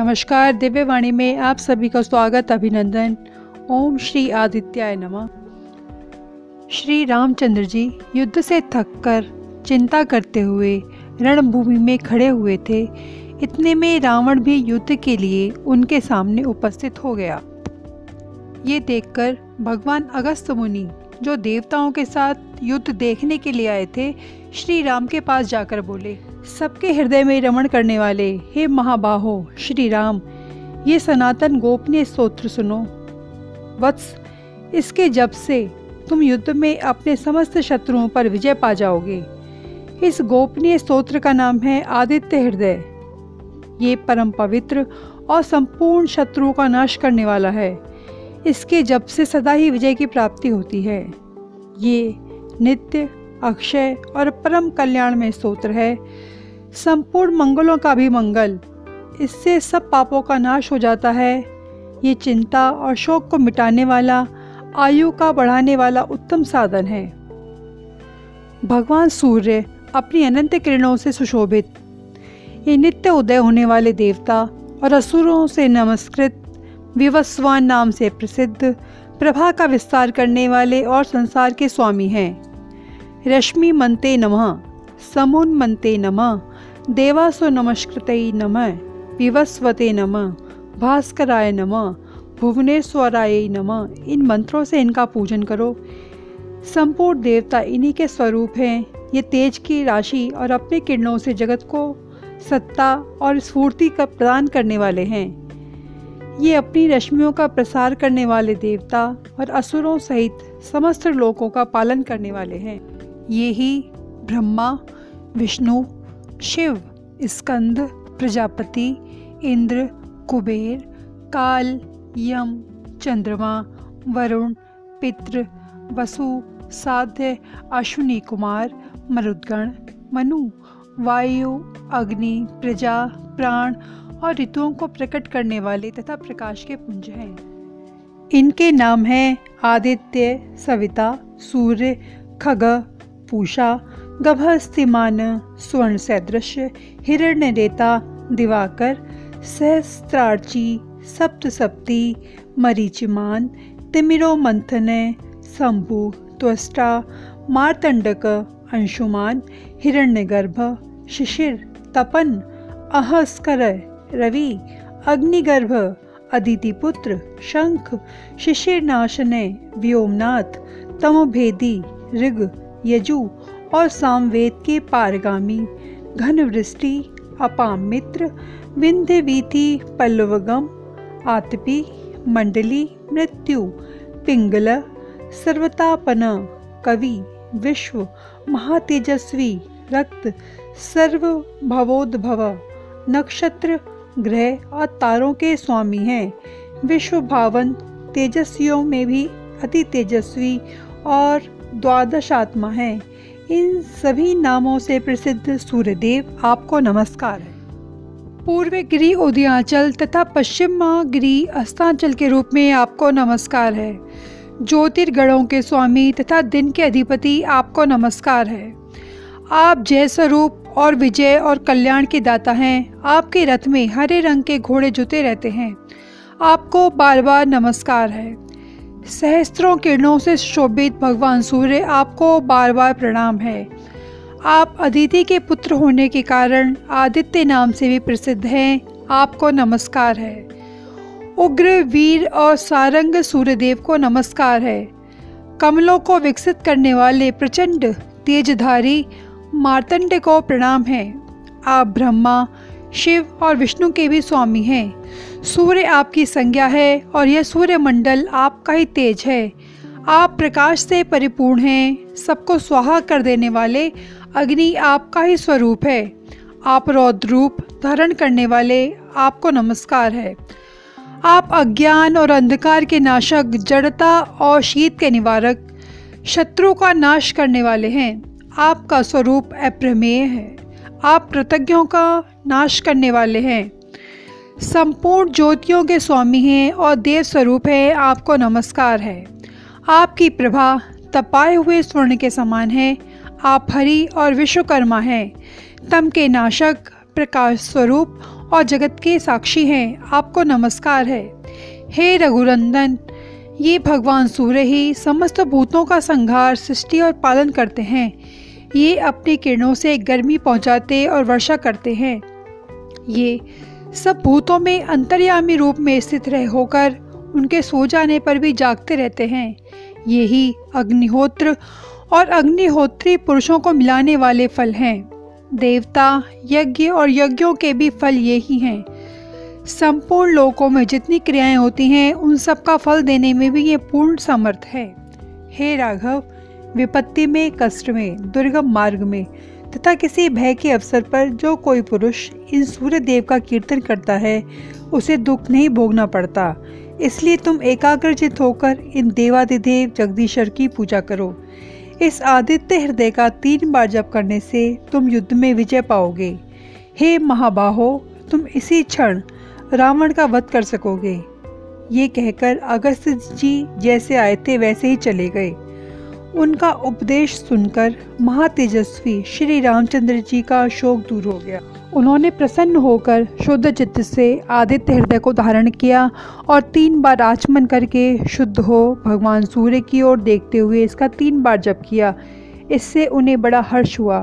नमस्कार, दिव्यवाणी में आप सभी का स्वागत, अभिनंदन। ओम श्री आदित्याय नमः। श्री रामचंद्र जी युद्ध से थककर चिंता करते हुए रणभूमि में खड़े हुए थे। इतने में रावण भी युद्ध के लिए उनके सामने उपस्थित हो गया। ये देखकर भगवान अगस्त मुनि, जो देवताओं के साथ युद्ध देखने के लिए आए थे, श्री राम के पास जाकर बोले सबके हृदय में रमण करने वाले, हे महाबाहो श्री राम ये सनातन गोपनीय स्तोत्र सुनो। वत्स, इसके जब से तुम युद्ध में अपने समस्त शत्रुओं पर विजय पा जाओगे। इस गोपनीय स्तोत्र का नाम है आदित्य हृदय। ये परम पवित्र और संपूर्ण शत्रुओं का नाश करने वाला है। इसके जब से सदा ही विजय की प्राप्ति होती है। ये नित्य अक्षय और परम कल्याण में स्तोत्र है। संपूर्ण मंगलों का भी मंगल। इससे सब पापों का नाश हो जाता है। ये चिंता और शोक को मिटाने वाला, आयु का बढ़ाने वाला उत्तम साधन है। भगवान सूर्य अपनी अनंत किरणों से सुशोभित। ये नित्य उदय होने वाले देवता और असुरों से नमस्कृत, विवस्वान नाम से प्रसिद्ध, प्रभा का विस्तार करने वाले और संसार के स्वामी हैं। रश्मि मनते नमः, समुन मनते नमः, देवासो नमस्कृत नमः, विवस्वते नमः, भास्कराय नमः, भुवनेश्वराय नमः। इन मंत्रों से इनका पूजन करो। संपूर्ण देवता इन्हीं के स्वरूप हैं। ये तेज की राशि और अपने किरणों से जगत को सत्ता और स्फूर्ति का प्रदान करने वाले हैं। ये अपनी रश्मियों का प्रसार करने वाले देवता और असुरों सहित समस्त लोगों का पालन करने वाले हैं। ये ही ब्रह्मा, विष्णु, शिव, स्कंद, प्रजापति, इंद्र, कुबेर, काल, यम, चंद्रमा, वरुण, पितृ, वसु, साध्य, अश्विनी कुमार, मरुद्गण, मनु, वायु, अग्नि, प्रजा, प्राण और ऋतुओं को प्रकट करने वाले तथा प्रकाश के पुंज हैं। इनके नाम हैं आदित्य, सविता, सूर्य, खग पूषा, गभस्तिमान स्वर्ण सदृश हिरण्य रेता दिवाकर, सहस्त्रार्ची सप्त सप्ती मरीचिमान तिमिरो मंथन शंभु, त्वष्टा, मार्तंडक, अंशुमान, हिरण्यगर्भ, शिशिर, तपन, अहस्कर, रवि, अग्निगर्भ, अदितिपुत्र, शंख शिशिरनाशनय व्योमनाथ, तमोभेदी, ऋग यजु और सामवेद के पारगामी घन वृष्टि अपाम मित्र विंध्य वीथि पल्लवगम, आतपी, मंडली, मृत्यु, पिंगल, सर्वतापन, कवि, विश्व, महातेजस्वी, रक्त सर्व भवोद्भव नक्षत्र, ग्रह और तारों के स्वामी हैं। विश्व भावन, तेजस्वियों में भी अति तेजस्वी और द्वादश आत्मा है। इन सभी नामों से प्रसिद्ध सूर्यदेव आपको नमस्कार है। पूर्व गिरी उदयांचल तथा पश्चिम गिरी अस्तांचल के रूप में आपको नमस्कार है। ज्योतिर्गणों के स्वामी तथा दिन के अधिपति आपको नमस्कार है। आप जय स्वरूप और विजय और कल्याण के दाता हैं। आपके रथ में हरे रंग के घोड़े जुते रहते हैं। आपको बार बार नमस्कार है। सहस्त्रों किरणों से शोभित भगवान सूर्य आपको बार बार प्रणाम है। आप अदिति के पुत्र होने के कारण आदित्य नाम से भी प्रसिद्ध हैं। आपको नमस्कार है। उग्र, वीर और सारंग सूर्यदेव को नमस्कार है। कमलों को विकसित करने वाले प्रचंड, तेजधारी मार्तंड को प्रणाम है। आप ब्रह्मा शिव और विष्णु के भी स्वामी हैं। सूर्य आपकी संज्ञा है और यह सूर्य मंडल आपका ही तेज है। आप प्रकाश से परिपूर्ण हैं, सबको स्वाहा कर देने वाले अग्नि आपका ही स्वरूप है। आप रौद्र रूप धारण करने वाले आपको नमस्कार है। आप अज्ञान और अंधकार के नाशक, जड़ता और शीत के निवारक, शत्रु का नाश करने वाले हैं। आपका स्वरूप अप्रमेय है। आप कृतज्ञों का नाश करने वाले हैं। संपूर्ण ज्योतियों के स्वामी हैं और देव स्वरूप है, आपको नमस्कार है। आपकी प्रभा तपाए हुए स्वर्ण के समान है, आप हरि और विश्वकर्मा हैं। तम के नाशक, प्रकाश स्वरूप और जगत के साक्षी हैं, आपको नमस्कार है। हे रघुरंदन ये भगवान सूर्य ही समस्त भूतों का संहार, सृष्टि और पालन करते हैं। ये अपनी किरणों से गर्मी पहुंचाते और वर्षा करते हैं। ये सब भूतों में अंतर्यामी रूप में स्थित रह होकर उनके सो जाने पर भी जागते रहते हैं। यही अग्निहोत्र और अग्निहोत्री पुरुषों को मिलाने वाले फल हैं। देवता, यज्ञ और यज्ञों के भी फल यही ही। संपूर्ण लोकों में जितनी क्रियाएँ होती हैं, उन सब का फल देने में भी ये पूर्ण समर्थ है। हे राघव विपत्ति में, कष्ट में, दुर्गम मार्ग में तथा किसी भय के अवसर पर जो कोई पुरुष इन सूर्य देव का कीर्तन करता है, उसे दुख नहीं भोगना पड़ता। इसलिए तुम एकाग्रचित होकर इन देवादिदेव जगदीश्वर की पूजा करो। इस आदित्य हृदय का तीन बार जप करने से तुम युद्ध में विजय पाओगे। हे महाबाहो, तुम इसी क्षण रावण का वध कर सकोगे। ये कहकर अगस्त जी जैसे आए थे वैसे ही चले गए। उनका उपदेश सुनकर महातेजस्वी श्री रामचंद्र जी का शोक दूर हो गया। उन्होंने प्रसन्न होकर शुद्ध चित्त से आदित्य हृदय को धारण किया और तीन बार आचमन करके शुद्ध हो भगवान सूर्य की ओर देखते हुए इसका तीन बार जप किया। इससे उन्हें बड़ा हर्ष हुआ।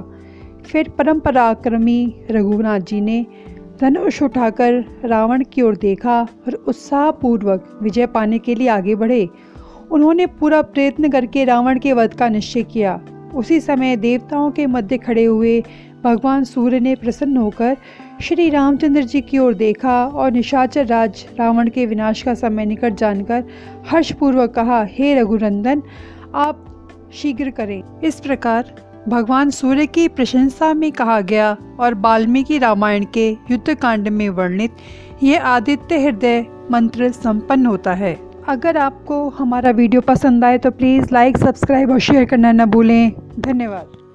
फिर परम पराक्रमी रघुनाथ जी ने धनुष उठाकर रावण की ओर देखा और उत्साहपूर्वक विजय पाने के लिए आगे बढ़े उन्होंने पूरा प्रयत्न करके रावण के वध का निश्चय किया। उसी समय देवताओं के मध्य खड़े हुए भगवान सूर्य ने प्रसन्न होकर श्री रामचंद्र जी की ओर देखा और निशाचर राज रावण के विनाश का समय निकट जानकर हर्षपूर्वक कहा, हे रघुनंदन, आप शीघ्र करें। इस प्रकार भगवान सूर्य की प्रशंसा में कहा गया और वाल्मीकि रामायण के युद्ध कांड में वर्णित ये आदित्य हृदय मंत्र संपन्न होता है। अगर आपको हमारा वीडियो पसंद आए तो प्लीज़ लाइक, सब्सक्राइब और शेयर करना ना भूलें। धन्यवाद।